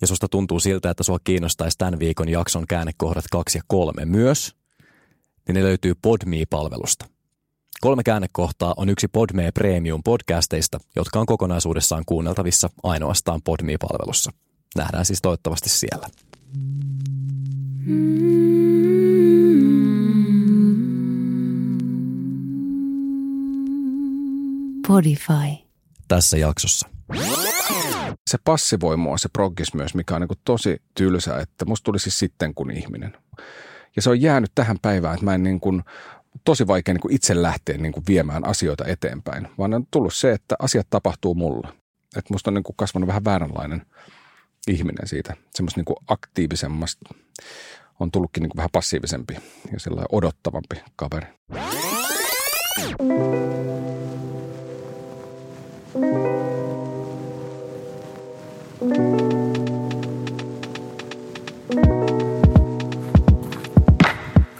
ja susta tuntuu siltä, että sua kiinnostaisi tämän viikon jakson käännekohdat kaksi ja kolme myös, niin ne löytyy Podme-palvelusta. Kolme käännekohtaa on yksi Podme Premium podcasteista, jotka on kokonaisuudessaan kuunneltavissa ainoastaan Podme-palvelussa. Nähdään siis toivottavasti siellä. Podify. Tässä jaksossa. Se passivoi mua se proggis myös, mikä on niin tosi tylsä, että musta tuli siis sitten kun ihminen. Ja se on jäänyt tähän päivään, että mä en niin kuin, tosi vaikea niin kuin itse lähteä niin kuin viemään asioita eteenpäin, vaan on tullut se, että asiat tapahtuu mulle. Että musta on niin kuin kasvanut vähän vääränlainen ihminen siitä, semmoista niin aktiivisemmasta, on tullutkin niin kuin vähän passiivisempi ja sellainen odottavampi kaveri.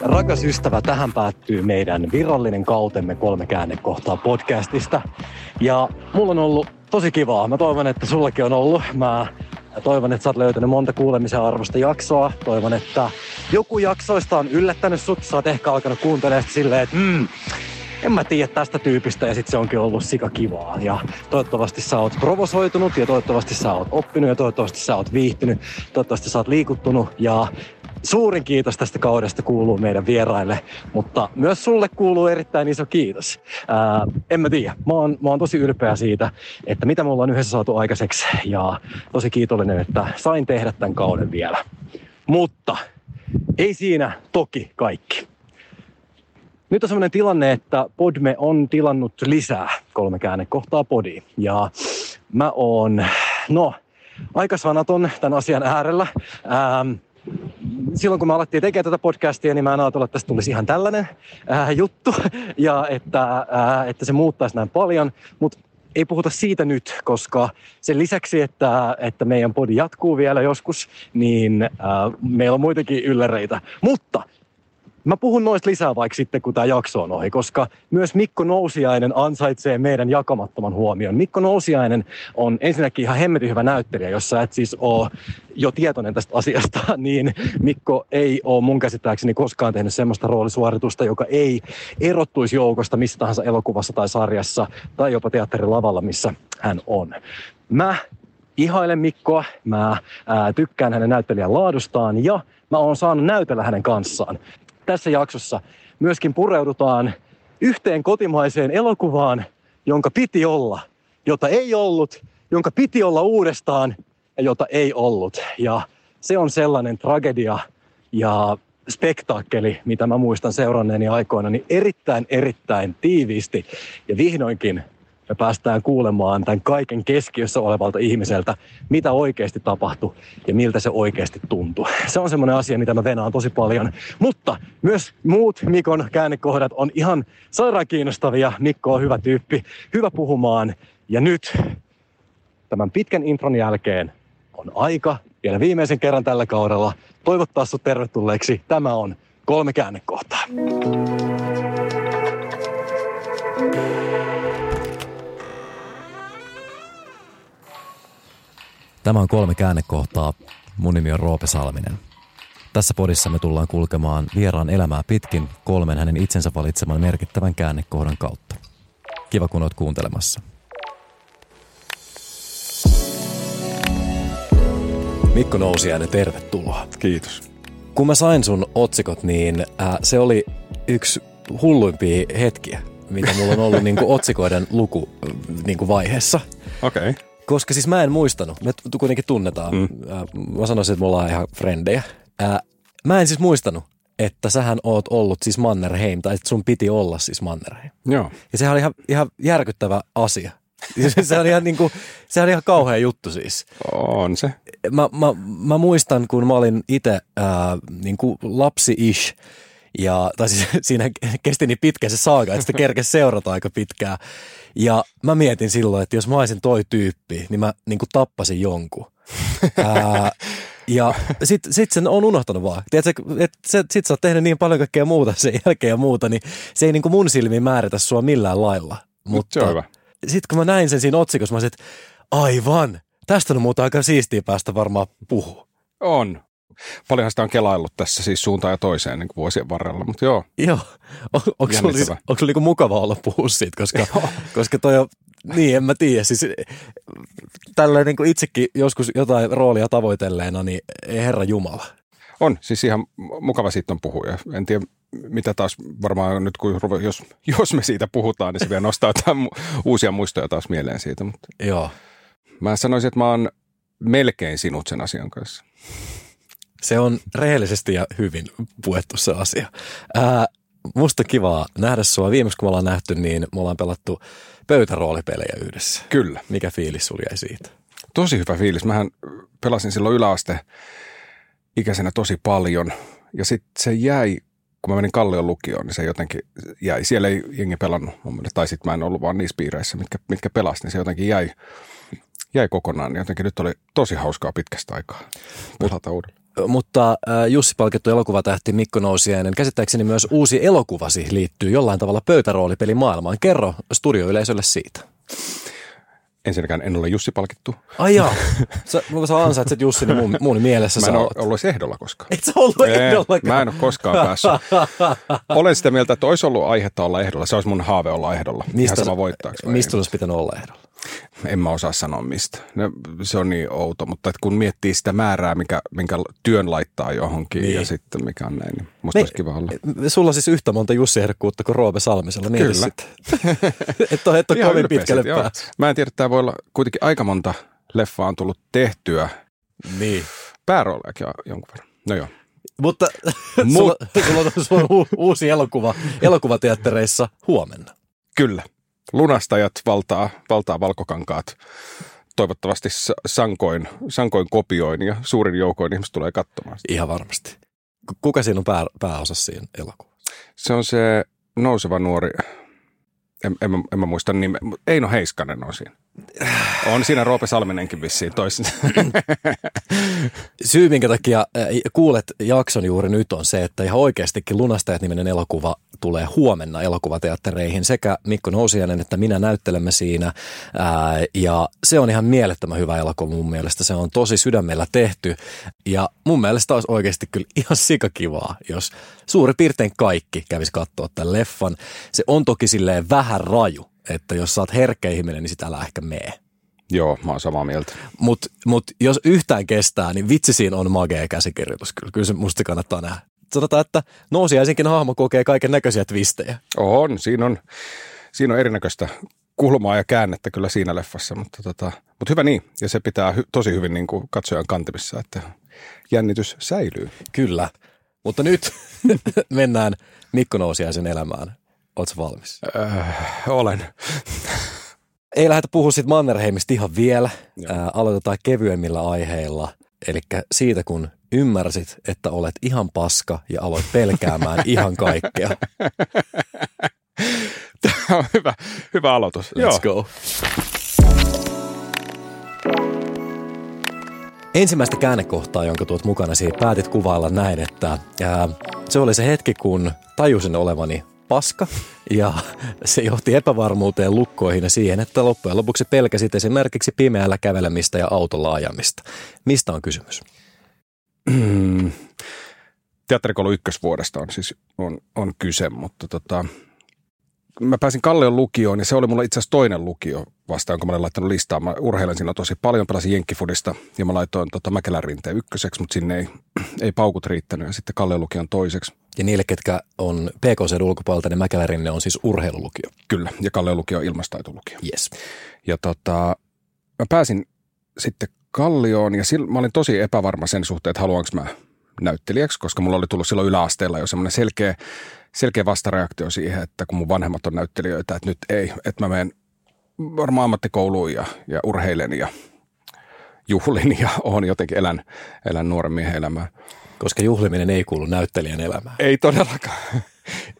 Rakas ystävä, tähän päättyy meidän virallinen kautemme kolme käännekohtaa podcastista. Ja mulla on ollut tosi kivaa. Mä toivon, että sullakin on ollut. Mä toivon, että sä oot löytänyt monta kuulemisen arvosta jaksoa. Toivon, että joku jaksoista on yllättänyt sut. Sä oot ehkä alkanut kuuntelemaan silleen, että mm, en mä tiedä tästä tyypistä ja sitten se onkin ollut sika kivaa. Ja toivottavasti sä oot provosoitunut ja toivottavasti sä oot oppinut ja toivottavasti sä oot viihtynyt. Toivottavasti sä oot liikuttunut ja suurin kiitos tästä kaudesta kuuluu meidän vieraille, mutta myös sulle kuuluu erittäin iso kiitos. Ää, en mä tiedä, mä oon, mä oon tosi ylpeä siitä, että mitä me ollaan yhdessä saatu aikaiseksi ja tosi kiitollinen, että sain tehdä tämän kauden vielä. Mutta ei siinä toki kaikki. Nyt on sellainen tilanne, että Podme on tilannut lisää kolme käännekohtaa podiin. Ja mä oon, no, aika sanaton tämän asian äärellä. Ähm, silloin kun me alettiin tekemään tätä podcastia, niin mä en ajatellut, että tästä tulisi ihan tällainen ää, juttu ja että, ää, että se muuttaisi näin paljon. Mutta ei puhuta siitä nyt, koska sen lisäksi, että, että meidän podi jatkuu vielä joskus, niin ää, meillä on muitakin ylläreitä. Mutta Mä puhun noista lisää vaikka sitten, kun tämä jakso on ohi, koska myös Mikko Nousiainen ansaitsee meidän jakamattoman huomion. Mikko Nousiainen on ensinnäkin ihan hemmetin hyvä näyttelijä, jos sä et siis ole jo tietoinen tästä asiasta, niin Mikko ei ole mun käsittääkseni koskaan tehnyt semmoista roolisuoritusta, joka ei erottuisi joukosta missä tahansa elokuvassa tai sarjassa tai jopa teatterilavalla, missä hän on. Mä ihailen Mikkoa, mä ää, tykkään hänen näyttelijän laadustaan ja mä oon saanut näytellä hänen kanssaan tässä jaksossa myöskin pureudutaan yhteen kotimaiseen elokuvaan, jonka piti olla, jota ei ollut, jonka piti olla uudestaan ja jota ei ollut. Ja se on sellainen tragedia ja spektaakkeli, mitä mä muistan seuranneeni aikoina, niin erittäin, erittäin tiiviisti ja vihdoinkin me päästään kuulemaan tämän kaiken keskiössä olevalta ihmiseltä, mitä oikeasti tapahtui ja miltä se oikeasti tuntui. Se on semmoinen asia, mitä mä venaan tosi paljon. Mutta myös muut Mikon käännekohdat on ihan sairaan kiinnostavia. Mikko on hyvä tyyppi, hyvä puhumaan. Ja nyt tämän pitkän intron jälkeen on aika vielä viimeisen kerran tällä kaudella toivottaa sut tervetulleeksi. Tämä on kolme käännekohtaa. Tämä on kolme käännekohtaa. Mun nimi on Roope Salminen. Tässä podissa me tullaan kulkemaan vieraan elämää pitkin kolmen hänen itsensä valitseman merkittävän käännekohdan kautta. Kiva kun oot kuuntelemassa. Mikko Nousiainen, tervetuloa. Kiitos. Kun mä sain sun otsikot, niin äh, se oli yksi hulluimpia hetkiä, mitä mulla on ollut niin kuin otsikoiden luku niin kuin vaiheessa. Okei. Okay. Koska siis mä en muistanut, me kuitenkin tunnetaan, mm. mä sanoisin, että me ollaan ihan frendejä. Mä en siis muistanut, että sähän oot ollut siis Mannerheim, tai sun piti olla siis Mannerheim. Joo. Ja sehän oli ihan, ihan järkyttävä asia, se on ihan, niin kuin, se on ihan kauhea juttu siis. On se. Mä, mä, mä muistan, kun mä olin itse niin lapsi-ish, ja, tai siis siinä kesti niin pitkä se saaga, että sitä kerkesi seurata aika pitkään. Ja mä mietin silloin, että jos mä olisin toi tyyppi, niin mä niin kuin tappasin jonkun. Ää, ja sitten sit sen on unohtanut vaan. Tiedätkö, että sit sä oot tehnyt niin paljon kaikkea muuta sen jälkeen ja muuta, niin se ei niin kuin mun silmiin määritä sua millään lailla. Mutta se on hyvä. Sitten kun mä näin sen siinä otsikossa, mä olisin, että aivan, tästä on muuta aika siistiä päästä varmaan puhua. On. Paljonhan sitä on kelaillut tässä siis suuntaan ja toiseen niin vuosien varrella, mutta joo. Joo. On, onko sulla, siis, onko sulla niin mukava olla puhua siitä, koska, koska toi on, niin en mä tiedä, siis tällä niin kuin itsekin joskus jotain roolia tavoitelleena, niin herra Jumala. On, siis ihan mukava siitä on puhua. En tiedä, mitä taas varmaan nyt, kun jos, jos me siitä puhutaan, niin se vielä nostaa uusia muistoja taas mieleen siitä. Mutta Joo. Mä sanoisin, että mä oon melkein sinut sen asian kanssa. Se on rehellisesti ja hyvin puettu se asia. Ää, musta kivaa nähdä sua. Viimeksi kun me ollaan nähty, niin me ollaan pelattu pöytäroolipelejä yhdessä. Kyllä. Mikä fiilis sulla jäi siitä? Tosi hyvä fiilis. Mähän pelasin silloin yläaste ikäisenä tosi paljon. Ja sitten se jäi, kun mä menin Kallion lukioon, niin se jotenkin jäi. Siellä ei jengi pelannut mun mielestä. Tai sitten mä en ollut vaan niissä piireissä, mitkä, mitkä pelasi, niin se jotenkin jäi, jäi kokonaan. Niin jotenkin nyt oli tosi hauskaa pitkästä aikaa pelata uudelleen. Mutta Jussi palkittu elokuvatähti Mikko Nousiainen, käsittääkseni myös uusi elokuvasi liittyy jollain tavalla pöytäroolipelimaailmaan. Kerro studioyleisölle siitä. Ensinnäkään en ole Jussi palkittu. Ai jaa. Sä, sä ansaitset Jussi, niin mun, mun mielessä Mä en ole ollut ehdolla koskaan. Et sä ollut ehdolla. Mä en ole koskaan päässyt. Olen sitä mieltä, että olisi ollut aihetta olla ehdolla. Se olisi mun haave olla ehdolla. Mistä, Ihan sama Mistä olisi pitänyt olla ehdolla? En mä osaa sanoa mistä. No, se on niin outo, mutta kun miettii sitä määrää, mikä, minkä työn laittaa johonkin niin. ja sitten mikä on näin, niin musta niin, olisi kiva olla. Sulla on siis yhtä monta Jussi-ehdokkuutta kuin Roope Salmisella. Mieti Kyllä. että on, et ole kovin pitkälle päässä. Mä en tiedä, että tämä voi olla kuitenkin aika monta leffaa on tullut tehtyä. Niin. Pääroolejakin jonkun verran. No joo. Mutta Mut. sulla, sulla, on, sulla on uusi elokuva elokuvateattereissa huomenna. Kyllä lunastajat valtaa, valtaa valkokankaat toivottavasti sankoin, sankoin kopioin ja suurin joukoin ihmiset tulee katsomaan sitä. Ihan varmasti. Kuka siinä on pää, pääosassa siinä elokuvassa? Se on se nouseva nuori, en, en, en mä muista nimeä, Eino Heiskanen on siinä. On siinä Roope Salminenkin vissiin toisin. Syy, minkä takia kuulet jakson juuri nyt on se, että ihan oikeastikin Lunastajat-niminen elokuva tulee huomenna elokuvateattereihin. Sekä Mikko Nousiainen että minä näyttelemme siinä. Ää, ja se on ihan mielettömän hyvä elokuva mun mielestä. Se on tosi sydämellä tehty. Ja mun mielestä olisi oikeasti kyllä ihan sikakivaa, jos suuri piirtein kaikki kävisi katsoa tämän leffan. Se on toki silleen vähän raju että jos sä oot herkkä ihminen, niin sitä älä ehkä mee. Joo, mä oon samaa mieltä. Mutta mut jos yhtään kestää, niin vitsi siinä on magea käsikirjoitus kyllä. Kyllä se musta kannattaa nähdä. Sanotaan, että nousiaisinkin hahmo kokee kaiken näköisiä twistejä. On, siinä on, siinä on erinäköistä kulmaa ja käännettä kyllä siinä leffassa, mutta, tota, mutta hyvä niin. Ja se pitää hy, tosi hyvin niin kuin katsojan kantimissa, että jännitys säilyy. Kyllä, mutta nyt mennään Mikko Nousiaisen elämään. Oletko valmis? Äh, olen. Ei lähdetä puhua siitä Mannerheimista ihan vielä. Äh, aloitetaan kevyemmillä aiheilla. Eli siitä, kun ymmärsit, että olet ihan paska ja aloit pelkäämään ihan kaikkea. Tämä on hyvä, hyvä aloitus. Let's Joo. go. Ensimmäistä käännekohtaa, jonka tuot mukana päätit kuvailla näin, että ää, se oli se hetki, kun tajusin olevani paska ja se johti epävarmuuteen lukkoihin ja siihen, että loppujen lopuksi pelkäsit esimerkiksi pimeällä kävelemistä ja autolla ajamista. Mistä on kysymys? Teatterikoulu ykkösvuodesta on siis on, on kyse, mutta tota, mä pääsin Kallion lukioon ja se oli mulla itse asiassa toinen lukio vasta, jonka mä olen laittanut listaa. Mä urheilen siinä tosi paljon, pelasin jenkkifudista ja mä laitoin tota Mäkelän rinteen ykköseksi, mutta sinne ei, ei paukut riittänyt ja sitten Kallion lukion toiseksi. Ja niille, ketkä on pk ulkopuolelta, niin Mäkelän rinne on siis urheilulukio. Kyllä, ja Kallion lukio on ilmastaitolukio. Yes. Ja tota, mä pääsin sitten Kallioon ja sillä, mä olin tosi epävarma sen suhteen, että haluanko mä näyttelijäksi, koska mulla oli tullut silloin yläasteella jo semmoinen selkeä, selkeä vastareaktio siihen, että kun mun vanhemmat on näyttelijöitä, että nyt ei, että mä menen varmaan ammattikouluun ja, ja urheilen ja juhlin ja on jotenkin elän, elän nuoren miehen elämää. Koska juhliminen ei kuulu näyttelijän elämään. Ei todellakaan.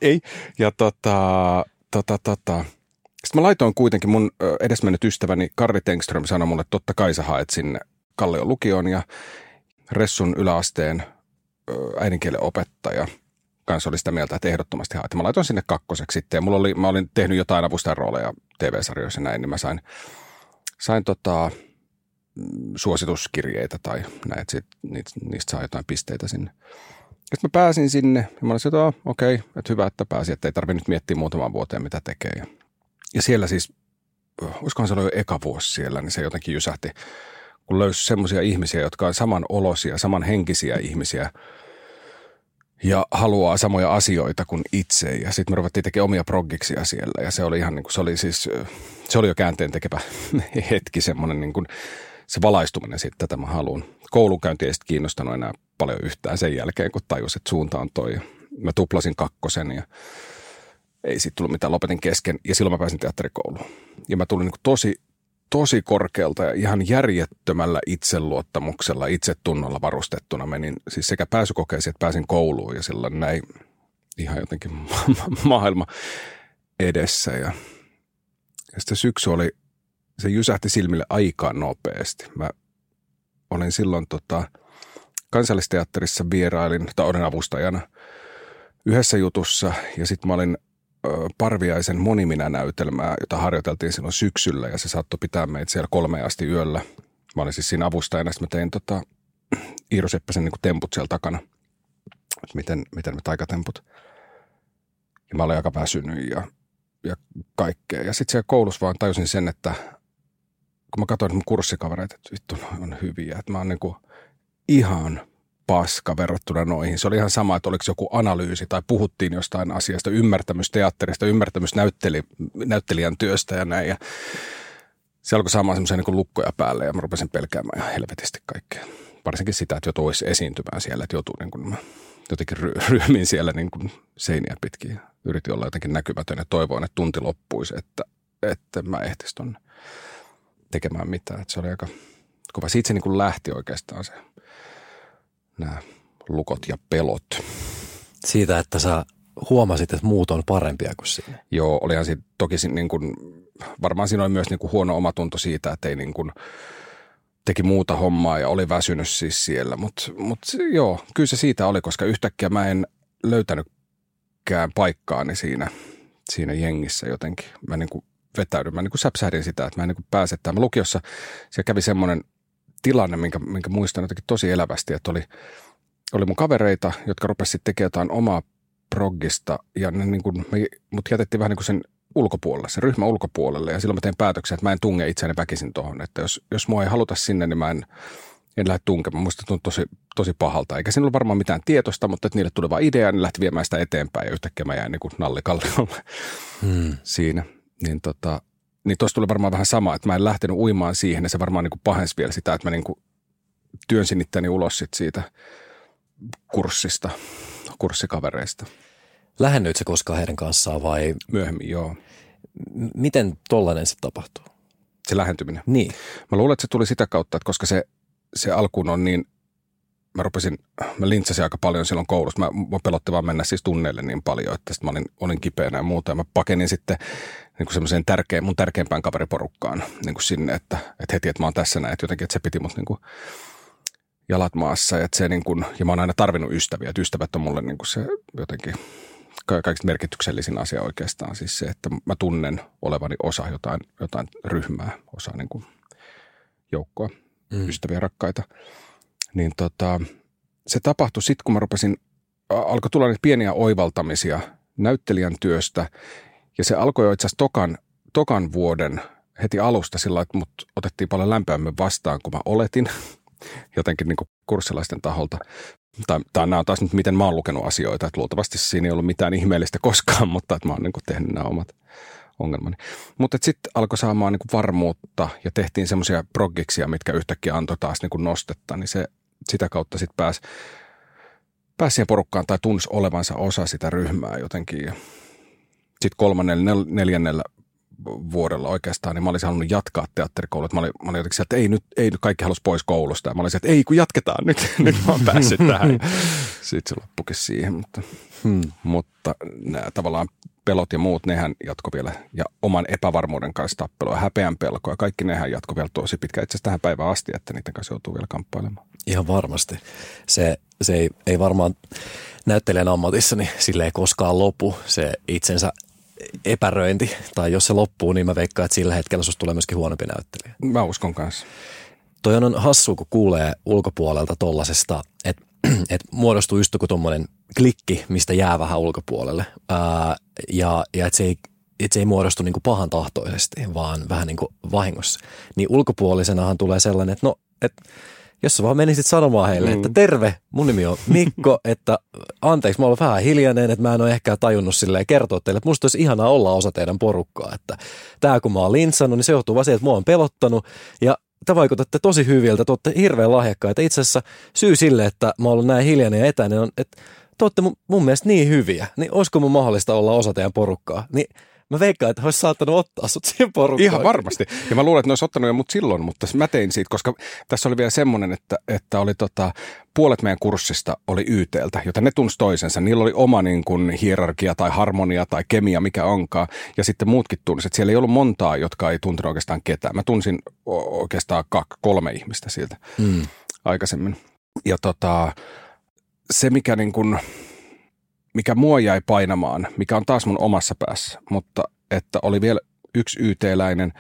ei. Ja tota, tota, tota. Sitten mä laitoin kuitenkin mun edesmennyt ystäväni Karri Tengström sanoi mulle, että totta kai sä haet sinne Kallion lukioon ja Ressun yläasteen äidinkielen opettaja kanssa oli sitä mieltä, että ehdottomasti haet. Mä laitoin sinne kakkoseksi sitten ja mulla oli, mä olin tehnyt jotain avustajan rooleja TV-sarjoissa näin, niin mä sain, sain tota, suosituskirjeitä tai näin, että sit, niistä saa jotain pisteitä sinne. Sitten mä pääsin sinne ja mä olin että okei, okay, että hyvä, että pääsin, että ei tarvitse nyt miettiä muutaman vuoteen, mitä tekee. Ja, siellä siis, olisikohan se ollut jo eka vuosi siellä, niin se jotenkin jysähti, kun löysi semmoisia ihmisiä, jotka on samanolosia, samanhenkisiä ihmisiä ja haluaa samoja asioita kuin itse. Ja sitten me ruvettiin tekemään omia proggiksia siellä ja se oli ihan niin kuin, se oli siis, se oli jo käänteen tekevä hetki semmoinen niin kuin, se valaistuminen siitä, että mä haluan. Koulunkäynti ei sitten kiinnostanut enää paljon yhtään sen jälkeen, kun tajus, että suunta on toi. Mä tuplasin kakkosen ja ei siitä tullut mitään, lopetin kesken ja silloin mä pääsin teatterikouluun. Ja mä tulin niin tosi, tosi korkealta ja ihan järjettömällä itseluottamuksella, itsetunnolla varustettuna menin siis sekä pääsykokeisiin että pääsin kouluun ja silloin näin ihan jotenkin maailma edessä. Ja, ja sitten syksy oli se jysähti silmille aika nopeasti. Mä olin silloin tota, kansallisteatterissa vierailin, tai olin avustajana yhdessä jutussa ja sitten mä olin ö, Parviaisen moniminä-näytelmää, jota harjoiteltiin silloin syksyllä ja se saattoi pitää meitä siellä kolme asti yöllä. Mä olin siis siinä avustajana, sitten mä tein tota, Iiro Seppäsen niin temput siellä takana, miten, miten me taikatemput. Ja mä olin aika väsynyt ja, ja kaikkea. Ja sitten siellä koulussa vaan tajusin sen, että kun mä katsoin mun kurssikavereita, että vittu on hyviä, että mä oon niin ihan paska verrattuna noihin. Se oli ihan sama, että oliko joku analyysi tai puhuttiin jostain asiasta, ymmärtämys teatterista, ymmärtämys näytteli, näyttelijän työstä ja näin. Ja se alkoi saamaan semmoisia niin lukkoja päälle ja mä rupesin pelkäämään ihan helvetisti kaikkea. Varsinkin sitä, että joutuu esiintymään siellä, että joutuu niin kuin, jotenkin ryhmin siellä niin kuin seiniä pitkin. Yritin olla jotenkin näkymätön ja toivoin, että tunti loppuisi, että, että mä ehtisin tonne tekemään mitään. Että se oli aika kova. Siitä se niin kuin lähti oikeastaan se, nämä lukot ja pelot. Siitä, että sä huomasit, että muut on parempia kuin sinne. Joo, olihan siinä toki niin kuin, varmaan siinä oli myös niin kuin huono omatunto siitä, että ei niin kuin, teki muuta hommaa ja oli väsynyt siis siellä. Mutta mut, joo, kyllä se siitä oli, koska yhtäkkiä mä en löytänytkään paikkaani siinä, siinä jengissä jotenkin. Mä niin kuin vetäydyn. Mä niin kuin säpsähdin sitä, että mä en niin kuin pääse tähän. Lukiossa siellä kävi semmoinen tilanne, minkä, minkä muistan jotenkin tosi elävästi, että oli, oli mun kavereita, jotka rupesivat tekemään jotain omaa proggista ja ne niin kuin, me, mut jätettiin vähän niin kuin sen ulkopuolelle, sen ryhmän ulkopuolelle ja silloin mä tein päätöksen, että mä en tunge itseäni väkisin tuohon, että jos, jos mua ei haluta sinne, niin mä en, en lähde tunkemaan. Musta tuntuu tosi, tosi pahalta. Eikä siinä ollut varmaan mitään tietosta, mutta että niille tuli vaan idea, niin lähti viemään sitä eteenpäin ja yhtäkkiä mä jäin niin kuin nallikalliolle hmm. siinä niin tota, niin tuossa tuli varmaan vähän sama, että mä en lähtenyt uimaan siihen ja se varmaan niin kuin pahensi vielä sitä, että mä niin kuin työnsin itteni ulos sit siitä kurssista, kurssikavereista. Lähennyit se koskaan heidän kanssaan vai? Myöhemmin, joo. M- miten tollainen sitten tapahtuu? Se lähentyminen? Niin. Mä luulen, että se tuli sitä kautta, että koska se, se alkuun on niin mä rupesin, mä lintsasin aika paljon silloin koulussa. Mä, mä pelotti vaan mennä siis tunneille niin paljon, että sitten mä olin, olin kipeänä ja muuta. Ja mä pakenin sitten niin kuin semmoiseen tärkein, mun tärkeimpään kaveriporukkaan niin kuin sinne, että, että heti, että mä oon tässä näin. Että jotenkin, että se piti mut niin kuin jalat maassa. Ja, että se niin kuin, ja mä oon aina tarvinnut ystäviä. Että ystävät on mulle niin kuin se jotenkin kaikista merkityksellisin asia oikeastaan. Siis se, että mä tunnen olevani osa jotain, jotain ryhmää, osa niin kuin joukkoa, mm. ystäviä, rakkaita – niin tota, se tapahtui sitten, kun mä rupesin, alkoi tulla niitä pieniä oivaltamisia näyttelijän työstä. Ja se alkoi jo itse asiassa tokan, tokan vuoden heti alusta sillä että mut otettiin paljon lämpöämmin vastaan kuin mä oletin. Jotenkin niin kurssilaisten taholta. Tai, tai nämä on taas nyt, miten mä oon lukenut asioita. Että luultavasti siinä ei ollut mitään ihmeellistä koskaan, mutta että mä oon niin tehnyt nämä omat ongelmani. Mutta sitten alkoi saamaan niin varmuutta ja tehtiin semmoisia proggiksia, mitkä yhtäkkiä antoi taas niin nostetta. Niin se sitä kautta sitten pääsi pääs siihen porukkaan tai tunsi olevansa osa sitä ryhmää jotenkin. Sitten kolmannella, nel, neljännellä vuodella oikeastaan, niin mä olisin halunnut jatkaa teatterikoulua. Mä olin, mä olin jotenkin että ei nyt, ei nyt kaikki halus pois koulusta. Ja mä olisin, että ei kun jatketaan nyt, nyt mä oon päässyt tähän. Sitten se loppukin siihen, mutta, hmm. mutta nämä tavallaan pelot ja muut, nehän jatko vielä, ja oman epävarmuuden kanssa tappelu ja häpeän pelko, ja kaikki nehän jatko vielä tosi pitkä itse asiassa tähän päivään asti, että niiden kanssa joutuu vielä kamppailemaan. Ihan varmasti. Se, se ei, ei varmaan näyttelijän ammatissa niin sille ei koskaan lopu se itsensä epäröinti, tai jos se loppuu, niin mä veikkaan, että sillä hetkellä susta tulee myöskin huonompi näyttelijä. Mä uskon kanssa. Toi on hassu, kun kuulee ulkopuolelta tollasesta, että et muodostuu just joku tuommoinen klikki, mistä jää vähän ulkopuolelle. Ää, ja ja että se ei, et se ei muodostu niinku pahan tahtoisesti, vaan vähän niin kuin vahingossa. Niin ulkopuolisenahan tulee sellainen, että no, että jos sä vaan menisit sanomaan heille, mm. että terve, mun nimi on Mikko, että anteeksi, mä oon vähän hiljainen, että mä en ole ehkä tajunnut silleen kertoa teille, että musta olisi ihanaa olla osa teidän porukkaa, että tää kun mä oon lintsannut, niin se johtuu vaan siitä, että mua on pelottanut ja te vaikutatte tosi hyviltä, te olette hirveän lahjakkaita. Itse asiassa syy sille, että mä oon ollut näin hiljainen ja etäinen on, että te olette mun, mun mielestä niin hyviä, niin olisiko mun mahdollista olla osa teidän porukkaa? Niin Mä veikkaan, että olisi saattanut ottaa sut siihen porukkaan. Ihan varmasti. Ja mä luulen, että ne olisi ottanut jo mut silloin, mutta mä tein siitä, koska tässä oli vielä semmoinen, että, että oli tota, puolet meidän kurssista oli YTltä, joten ne tunsi toisensa. Niillä oli oma niin kuin, hierarkia tai harmonia tai kemia, mikä onkaan. Ja sitten muutkin tunsivat. Siellä ei ollut montaa, jotka ei tuntenut oikeastaan ketään. Mä tunsin oikeastaan kaksi, kolme ihmistä sieltä hmm. aikaisemmin. Ja tota, se, mikä niin kuin, mikä mua jäi painamaan, mikä on taas mun omassa päässä, mutta että oli vielä yksi YT-läinen,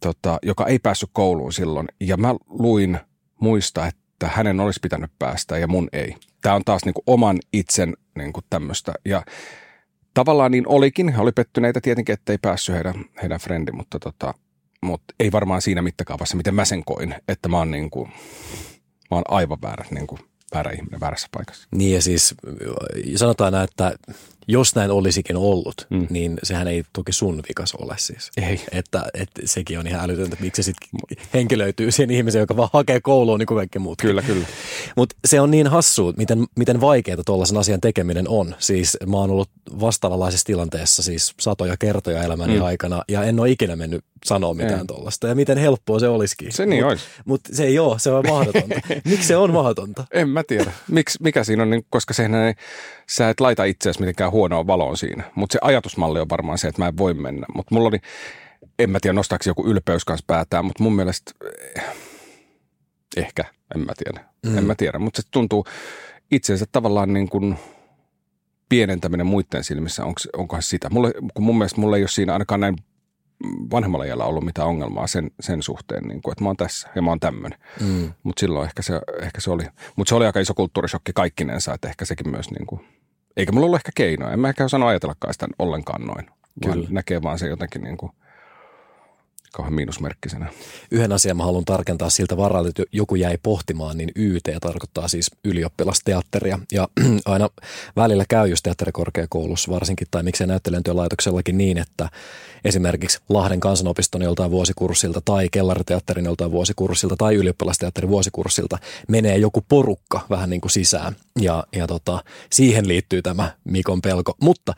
tota, joka ei päässyt kouluun silloin. Ja mä luin muista, että hänen olisi pitänyt päästä ja mun ei. Tämä on taas niin kuin oman itsen niin kuin tämmöistä. Ja tavallaan niin olikin. Oli pettyneitä tietenkin, että ei päässyt heidän, heidän frendi, mutta, tota, mutta ei varmaan siinä mittakaavassa, miten mä sen koin, että mä oon, niin kuin, mä oon aivan väärä niin kuin väärä ihminen väärässä paikassa. Niin ja siis sanotaan näin, että jos näin olisikin ollut, mm. niin sehän ei toki sun vikas ole siis. Ei. Että, että sekin on ihan älytöntä, miksi se sitten henkilöityy siihen ihmiseen, joka vaan hakee kouluun niin kuin kaikki muut. Kyllä, kyllä. Mutta se on niin hassu, miten, miten vaikeaa tuollaisen asian tekeminen on. Siis mä oon ollut vastaavanlaisessa tilanteessa siis satoja kertoja elämäni mm. aikana ja en ole ikinä mennyt sanoa mitään tuollaista. Ja miten helppoa se olisikin. Se niin mut, olisi. Mutta se ei ole, se on mahdotonta. Miksi se on mahdotonta? En mä tiedä. Miks, mikä siinä on, niin, koska sehän ei, sä et laita itseäsi mitenkään huonoa valoon siinä. Mutta se ajatusmalli on varmaan se, että mä en voi mennä. Mutta mulla oli, en mä tiedä nostaako joku ylpeys kanssa päätään, mutta mun mielestä eh, ehkä, en mä tiedä. Mm. En mä tiedä, mutta se tuntuu itseensä tavallaan niin kuin pienentäminen muiden silmissä, onko, onkohan sitä. Mulle, kun mun mielestä mulla ei ole siinä ainakaan näin vanhemmalla iällä ollut mitään ongelmaa sen, sen suhteen, niin kuin, että mä oon tässä ja mä oon tämmöinen. Mm. Mutta silloin ehkä se, ehkä se oli. Mutta se oli aika iso kulttuurishokki kaikkinensa, että ehkä sekin myös, niin kuin, eikä mulla ollut ehkä keinoa. En mä ehkä osannut ajatellakaan sitä ollenkaan noin. Kyllä. Vaan näkee vaan se jotenkin niin kuin – kauhean miinusmerkkisenä. Yhden asian mä haluan tarkentaa siltä varalta, että joku jäi pohtimaan, niin YT tarkoittaa siis ylioppilasteatteria. Ja aina välillä käy just teatterikorkeakoulussa varsinkin, tai miksei näyttelijäntyölaitoksellakin niin, että esimerkiksi Lahden kansanopiston joltain vuosikurssilta tai Kellariteatterin joltain vuosikurssilta tai ylioppilasteatterin vuosikurssilta menee joku porukka vähän niin kuin sisään. Ja, ja tota, siihen liittyy tämä Mikon pelko. Mutta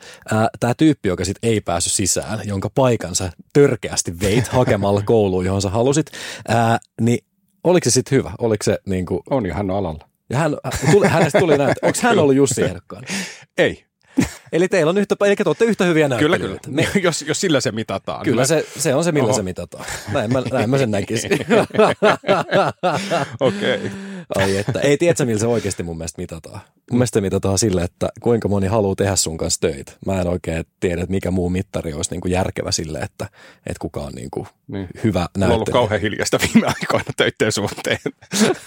tämä tyyppi, joka sitten ei päässyt sisään, jonka paikansa törkeästi veit hakemalla kouluun, johon sä halusit, ää, niin oliko se sitten hyvä? Oliko se niin kuin... On ja hän on alalla. Ja hän, tuli, hänestä tuli näyttö. Onko hän ollut Jussi ehdokkaan? Ei. Eli teillä on yhtä, eli te olette yhtä hyviä näyttelijöitä. Kyllä, kyllä. Me, jos, jos sillä se mitataan. Kyllä, se, se on se, millä Oho. se mitataan. Näin mä, näin mä sen näkisin. Okei. Okay. Ai että, ei tiedä millä se oikeasti mun mielestä mitataan. Mun mielestä mitataan sillä, että kuinka moni haluaa tehdä sun kanssa töitä. Mä en oikein tiedä, että mikä muu mittari olisi niin kuin järkevä sille, että, että kuka on niin kuin niin. hyvä näyttelijä. On ollut kauhean hiljasta viime aikoina töiden suhteen.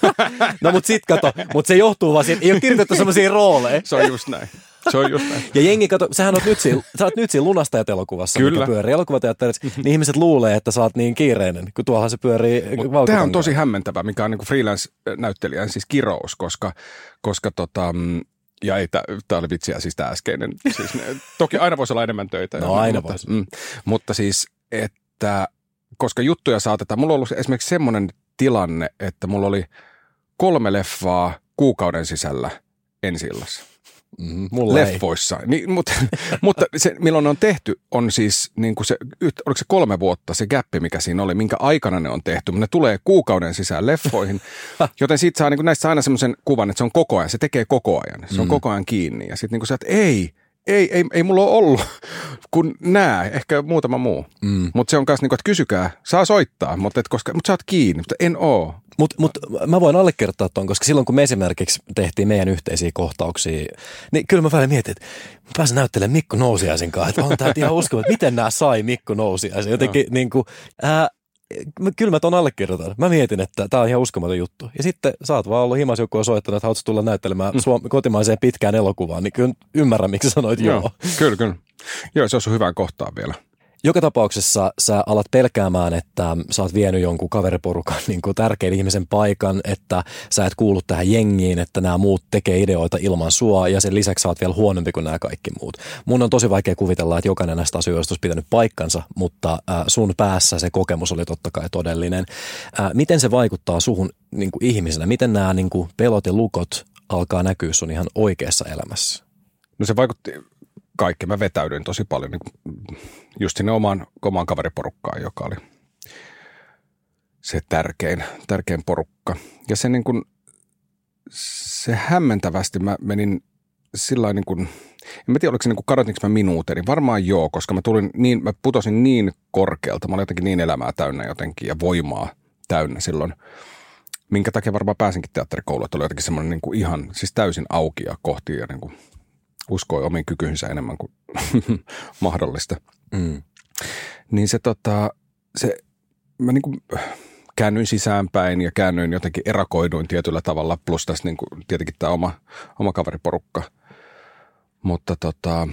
no mut sit kato, mut se johtuu vaan siitä, ei ole kirjoitettu sellaisia rooleja. Se on just näin. Se on just näin. Ja jengi, kato, sähän oot nyt siinä, sä oot nyt siinä lunastajat elokuvassa, Kyllä. mikä pyörii elokuvateatterissa, niin ihmiset luulee, että sä oot niin kiireinen, kun tuohan se pyörii Tämä on tosi hämmentävä, mikä on niin freelance-näyttelijän siis kirous, koska, koska tota, mm, ja ei, tämä oli vitsiä siis tämä äskeinen. Siis, ne, toki aina voisi olla enemmän töitä. No aina mutta, voisi. Mm, mutta siis, että koska juttuja saatetaan, mulla on ollut esimerkiksi semmoinen tilanne, että mulla oli kolme leffaa kuukauden sisällä ensi illassa. Mm, mulla leffoissa. Niin, mutta, mutta se, milloin ne on tehty, on siis niin kuin se, oliko se kolme vuotta se gappi, mikä siinä oli, minkä aikana ne on tehty. Ne tulee kuukauden sisään leffoihin, joten siitä saa niin kuin näistä aina semmoisen kuvan, että se on koko ajan, se tekee koko ajan, se on mm. koko ajan kiinni. Ja sitten niin kuin sä, että ei, ei, ei, ei mulla ole ollut kun nää, ehkä muutama muu. Mm. Mutta se on myös niin että kysykää, saa soittaa, mutta, et koska, mutta sä oot kiinni, mutta en oo. Mutta mut, mä voin allekirjoittaa tuon, koska silloin kun me esimerkiksi tehtiin meidän yhteisiä kohtauksia, niin kyllä mä välillä mietin, että mä pääsen näyttelemään Mikko Nousiaisen kanssa, että on tämä ihan uskomaton, että miten nämä sai Mikko Nousiaisen. Jotenkin no. niin kuin, ää, kyllä mä ton allekirjoitan. Mä mietin, että tämä on ihan uskomaton juttu. Ja sitten sä oot vaan ollut himas joku on soittanut, että haluatko tulla näyttelemään mm. Suom- kotimaiseen pitkään elokuvaan, niin kyllä ymmärrän, miksi sanoit joo. joo. Kyllä, kyllä. Joo, se on hyvään kohtaan vielä. Joka tapauksessa sä alat pelkäämään, että sä oot vienyt jonkun kaveriporukan niin kuin tärkeän ihmisen paikan, että sä et kuulu tähän jengiin, että nämä muut tekee ideoita ilman sua ja sen lisäksi sä oot vielä huonompi kuin nämä kaikki muut. Mun on tosi vaikea kuvitella, että jokainen näistä asioista olisi pitänyt paikkansa, mutta äh, sun päässä se kokemus oli totta kai todellinen. Äh, miten se vaikuttaa suhun niin kuin ihmisenä? Miten nämä niin kuin pelot ja lukot alkaa näkyä sun ihan oikeassa elämässä? No se vaikutti kaikki. Mä vetäydyin tosi paljon niin just sinne omaan, omaan kaveriporukkaan, joka oli se tärkein, tärkein porukka. Ja se, niin kuin, se hämmentävästi mä menin sillä niin kuin, en mä tiedä, oliko se niin kuin mä minuutin, varmaan joo, koska mä tulin niin, mä putosin niin korkealta, mä olin jotenkin niin elämää täynnä jotenkin ja voimaa täynnä silloin, minkä takia varmaan pääsinkin teatterikouluun, että oli jotenkin semmoinen niin kuin ihan, siis täysin auki ja kohti ja niin kuin uskoi omiin kykyihinsä enemmän kuin mahdollista. Mm. Niin se, tota, se mä niin kuin käännyin sisäänpäin ja käännyin jotenkin erakoiduin tietyllä tavalla, plus tässä niin kuin, tietenkin tämä oma, oma kaveriporukka. Mutta tota,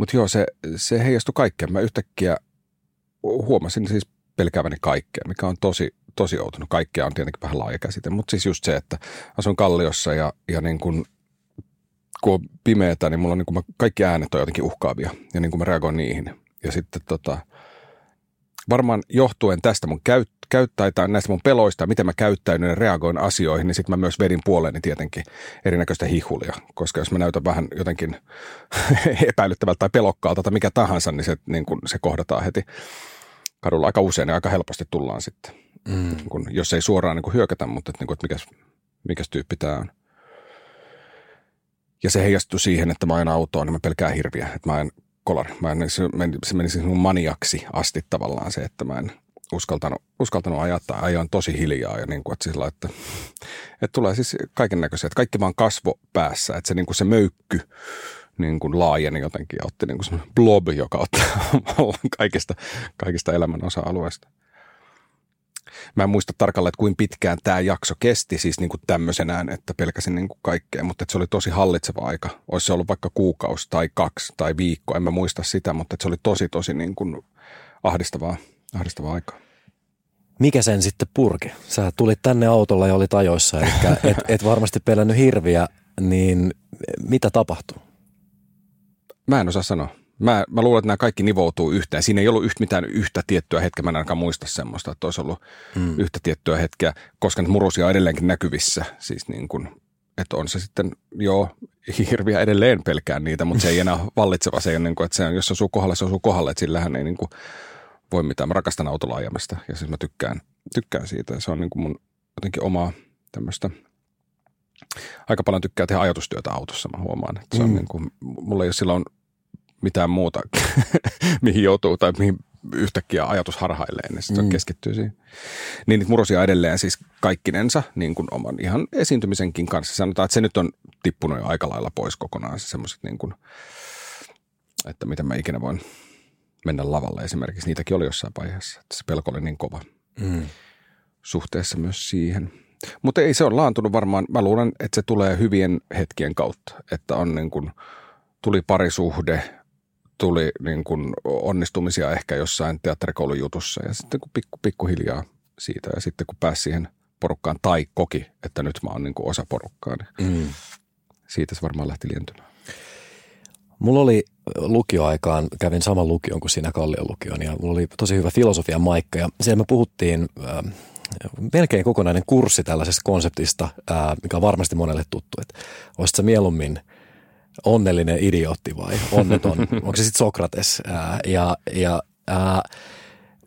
mutta joo, se, se heijastui kaikkeen. Mä yhtäkkiä huomasin siis pelkääväni kaikkea, mikä on tosi, tosi outunut. Kaikkea on tietenkin vähän laaja käsite, mutta siis just se, että asun Kalliossa ja, ja niin kuin kun on pimeätä, niin mulla on niin kuin mä, kaikki äänet on jotenkin uhkaavia ja niin kuin mä reagoin niihin. Ja sitten tota, varmaan johtuen tästä mun käyt, käyttä, tai näistä mun peloista, miten mä käyttäydyn ja reagoin asioihin, niin sitten mä myös vedin puoleeni tietenkin erinäköistä hihulia. Koska jos mä näytän vähän jotenkin epäilyttävältä tai pelokkaalta tai mikä tahansa, niin se, niin kun se kohdataan heti kadulla aika usein ja aika helposti tullaan sitten. Mm. Kun, jos ei suoraan niin hyökätä, mutta että, niin kuin, että mikäs, mikäs tyyppi tämä on. Ja se heijastui siihen, että mä ajan autoon, niin mä pelkään hirviä, että mä en kolari. Mä en, se, meni, se meni siis mun maniaksi asti tavallaan se, että mä en uskaltanut, uskaltanut ajaa tai ajoin tosi hiljaa ja niin kuin, että, sillä, että, että tulee siis kaiken näköisiä, että kaikki vaan kasvo päässä, että se, niin kuin se möykky niin kuin laajeni jotenkin ja otti niin kuin blob, joka ottaa kaikista, kaikista elämän osa-alueista. Mä en muista tarkalleen, että kuinka pitkään tämä jakso kesti siis niin kuin tämmöisenään, että pelkäsin niin kuin kaikkea, mutta että se oli tosi hallitseva aika. Olisi se ollut vaikka kuukausi tai kaksi tai viikko, en mä muista sitä, mutta että se oli tosi tosi niin kuin ahdistavaa, ahdistavaa aikaa. Mikä sen sitten purki? Sä tulit tänne autolla ja olit ajoissa, eli et, et varmasti pelännyt hirviä, niin mitä tapahtui? Mä en osaa sanoa. Mä, mä luulen, että nämä kaikki nivoutuu yhteen. Siinä ei ollut yhtä mitään yhtä tiettyä hetkeä. Mä en ainakaan muista semmoista, että olisi ollut mm. yhtä tiettyä hetkeä, koska nyt murusia on edelleenkin näkyvissä. Siis niin kuin, että on se sitten, joo, hirviä edelleen pelkään niitä, mutta se ei enää vallitseva. Se ei niin kuin, että se, jos se osuu kohdalle, se osuu kohdalle, että sillähän ei niin kuin voi mitään. Mä rakastan autolla ajamista ja siis mä tykkään, tykkään siitä. Se on niin kuin mun jotenkin omaa tämmöistä aika paljon tykkää tehdä ajatustyötä autossa, mä huomaan. Että se on mm. niin kuin, mulla ei ole silloin mitään muuta, mihin joutuu tai mihin yhtäkkiä ajatus harhailee, niin sitten mm. keskittyy siihen. Niin niitä murosia edelleen siis kaikkinensa niin kuin oman ihan esiintymisenkin kanssa. Sanotaan, että se nyt on tippunut jo aika lailla pois kokonaan. Se semmoiset niin kuin, että miten mä ikinä voin mennä lavalle esimerkiksi. Niitäkin oli jossain vaiheessa. Että se pelko oli niin kova mm. suhteessa myös siihen. Mutta ei se ole laantunut varmaan. Mä luulen, että se tulee hyvien hetkien kautta. Että on niin kuin, tuli parisuhde, tuli niin kuin onnistumisia ehkä jossain teatterikoulun jutussa ja sitten kun pikku, pikkuhiljaa siitä ja sitten kun pääsi siihen porukkaan tai koki, että nyt mä oon niin kuin osa porukkaa, niin mm. siitä se varmaan lähti lientymään. Mulla oli lukioaikaan, kävin saman lukion kuin siinä Kallion lukion ja mulla oli tosi hyvä filosofian maikka ja siellä me puhuttiin äh, melkein kokonainen kurssi tällaisesta konseptista, äh, mikä on varmasti monelle tuttu, että olisit sä mieluummin onnellinen idiootti vai onneton, onko se sitten Sokrates. Ää, ja ja ää,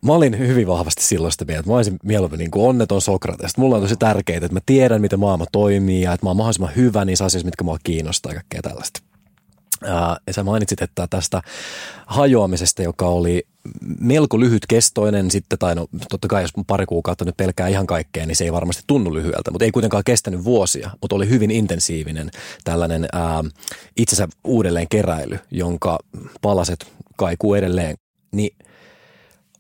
mä olin hyvin vahvasti silloin sitä mieltä, että mä olisin mieluummin niin kuin onneton Sokrates. Mulla on tosi tärkeää, että mä tiedän, miten maailma toimii ja että mä oon mahdollisimman hyvä niissä asioissa, mitkä mua kiinnostaa ja kaikkea tällaista. Ja sä mainitsit, että tästä hajoamisesta, joka oli melko lyhytkestoinen sitten, tai no totta kai jos pari kuukautta nyt pelkää ihan kaikkea, niin se ei varmasti tunnu lyhyeltä, mutta ei kuitenkaan kestänyt vuosia, mutta oli hyvin intensiivinen tällainen ää, itsensä uudelleen keräily, jonka palaset kaikuu edelleen. Niin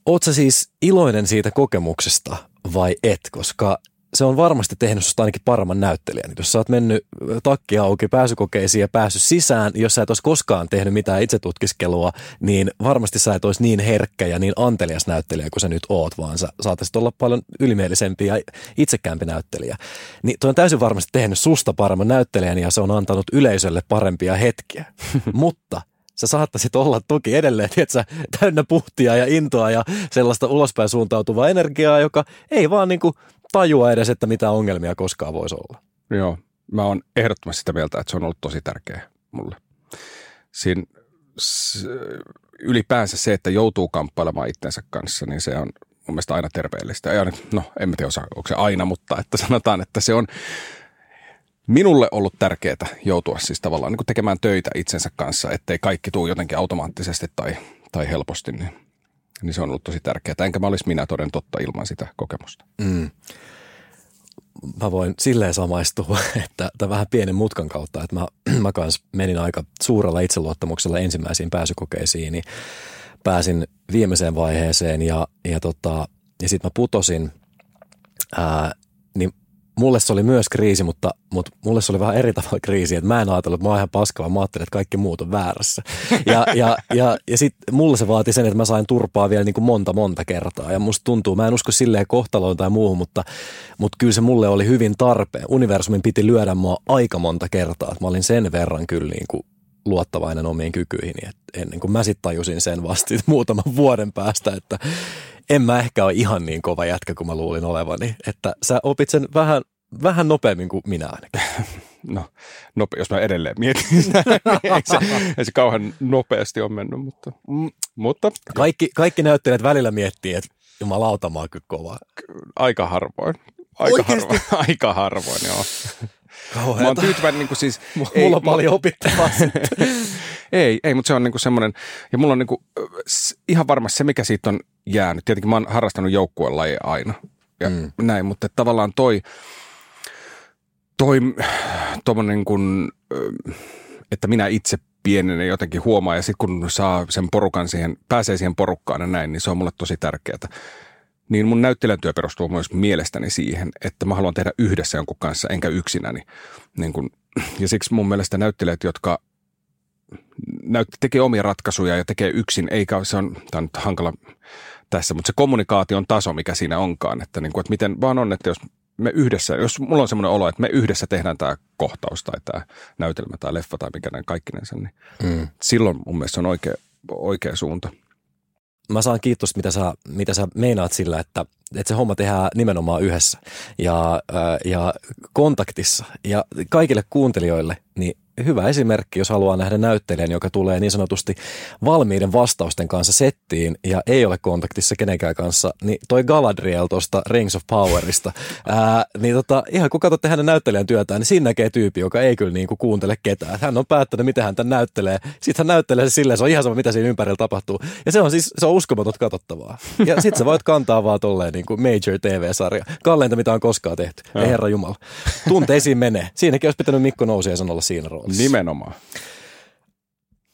oot siis iloinen siitä kokemuksesta vai et, koska se on varmasti tehnyt susta ainakin paremman näyttelijän. Jos sä oot mennyt takki auki pääsykokeisiin ja päässyt sisään, jos sä et olisi koskaan tehnyt mitään itsetutkiskelua, niin varmasti sä et olisi niin herkkä ja niin antelias näyttelijä kuin sä nyt oot, vaan sä saataisit olla paljon ylimielisempi ja itsekäämpi näyttelijä. Niin toi on täysin varmasti tehnyt susta paremman näyttelijän ja se on antanut yleisölle parempia hetkiä. Mutta sä saattaisit olla toki edelleen, tiedätkö, täynnä puhtia ja intoa ja sellaista ulospäin suuntautuvaa energiaa, joka ei vaan niin kuin tajua edes, että mitä ongelmia koskaan voisi olla. Joo, mä oon ehdottomasti sitä mieltä, että se on ollut tosi tärkeä mulle. Siin, ylipäänsä se, että joutuu kamppailemaan itsensä kanssa, niin se on mun mielestä aina terveellistä. Ja no, en mä tiedä, onko se aina, mutta että sanotaan, että se on minulle ollut tärkeää joutua siis tavallaan niin tekemään töitä itsensä kanssa, ettei kaikki tule jotenkin automaattisesti tai, tai helposti, niin, niin se on ollut tosi tärkeää. Enkä mä olisi minä toden totta ilman sitä kokemusta. Mm. Mä voin silleen samaistua, että, että vähän pienen mutkan kautta, että mä, mä kans menin aika suurella itseluottamuksella ensimmäisiin pääsykokeisiin, niin pääsin viimeiseen vaiheeseen ja, ja, tota, ja sitten mä putosin, ää, niin mulle se oli myös kriisi, mutta, mutta mulle se oli vähän eri tavalla kriisi, että mä en ajatellut, että mä oon ihan paskava, mä ajattelin, että kaikki muut on väärässä. Ja, ja, ja, ja sitten mulle se vaati sen, että mä sain turpaa vielä niin kuin monta monta kertaa ja musta tuntuu, mä en usko silleen kohtaloon tai muuhun, mutta, mutta kyllä se mulle oli hyvin tarpeen. Universumin piti lyödä mua aika monta kertaa, mä olin sen verran kyllä niin kuin luottavainen omiin kykyihin, että ennen kuin mä sitten tajusin sen vasta muutaman vuoden päästä, että en mä ehkä ole ihan niin kova jätkä kuin mä luulin olevani. Että sä opit sen vähän, vähän nopeammin kuin minä ainakin. No, nope, jos mä edelleen mietin sitä, niin ei se, ei se kauhean nopeasti on mennyt, mutta... Mm, mutta kaikki, kaikki näyttelijät välillä miettii, että jumalauta mä oon kyllä kova. Aika harvoin. Aika Oikeasti? harvoin, aika harvoin, joo. Kauheeta. Mä oon tyytyväinen niin kuin siis... Mulla ei, on paljon opittavaa Ei, ei, mutta se on niin kuin semmoinen, ja mulla on niin kuin, ihan varmasti se, mikä siitä on jäänyt. Tietenkin mä oon harrastanut joukkuelajeja aina ja mm. näin, mutta tavallaan toi, toi tommonen niin kuin, että minä itse pienenä jotenkin huomaa ja sitten kun saa sen porukan siihen, pääsee siihen porukkaan ja näin, niin se on mulle tosi tärkeää. Niin mun näyttelijän työ perustuu myös mielestäni siihen, että mä haluan tehdä yhdessä jonkun kanssa, enkä yksinäni. Niin kun, ja siksi mun mielestä näyttelijät, jotka tekee omia ratkaisuja ja tekee yksin, eikä se on, tämä on nyt hankala tässä, mutta se kommunikaation taso, mikä siinä onkaan, että, niin kuin, että miten vaan on, että jos me yhdessä, jos mulla on semmoinen olo, että me yhdessä tehdään tämä kohtaus tai tämä näytelmä tai leffa tai mikä näin kaikkinensa, niin mm. silloin mun mielestä se on oikea, oikea suunta. Mä saan kiitos, mitä sä, mitä sä meinaat sillä, että, että se homma tehdään nimenomaan yhdessä ja, ja kontaktissa. Ja kaikille kuuntelijoille, niin hyvä esimerkki, jos haluaa nähdä näyttelijän, joka tulee niin sanotusti valmiiden vastausten kanssa settiin ja ei ole kontaktissa kenenkään kanssa, niin toi Galadriel tuosta Rings of Powerista, ää, niin tota, ihan kun katsotte hänen näyttelijän työtään, niin siinä näkee tyyppi, joka ei kyllä niin kuin kuuntele ketään. Hän on päättänyt, miten hän tämän näyttelee. Sitten hän näyttelee silleen, se on ihan sama, mitä siinä ympärillä tapahtuu. Ja se on siis, se on uskomaton katsottavaa. Ja sitten sä voit kantaa vaan tolleen niin kuin major TV-sarja. Kalleinta, mitä on koskaan tehty. Ei herra Jumala. Tunteisiin menee. Siinäkin olisi pitänyt Mikko Nousiaisen olla siinä roolissa. Nimenomaan.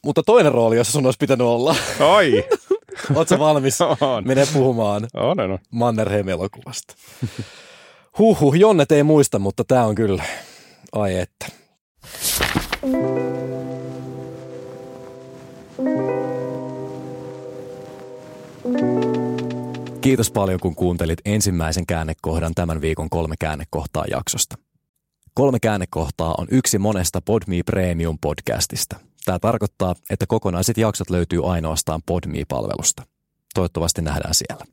Mutta toinen rooli, jossa sun olisi pitänyt olla. Oi! Oletko valmis? On. Mene puhumaan on, on. Mannerheim-elokuvasta. Huhhuh, Jonnet ei muista, mutta tämä on kyllä, ai että. Kiitos paljon, kun kuuntelit ensimmäisen käännekohdan tämän viikon kolme käännekohtaa jaksosta. Kolme käännekohtaa on yksi monesta Podme Premium podcastista. Tämä tarkoittaa, että kokonaiset jaksot löytyy ainoastaan Podme-palvelusta. Toivottavasti nähdään siellä.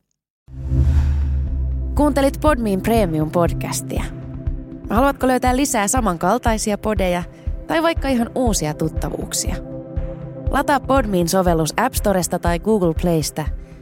Kuuntelit Podmein Premium podcastia. Haluatko löytää lisää samankaltaisia podeja, Tai vaikka ihan uusia tuttavuuksia. Lataa Podmin sovellus App Storesta tai Google Playsta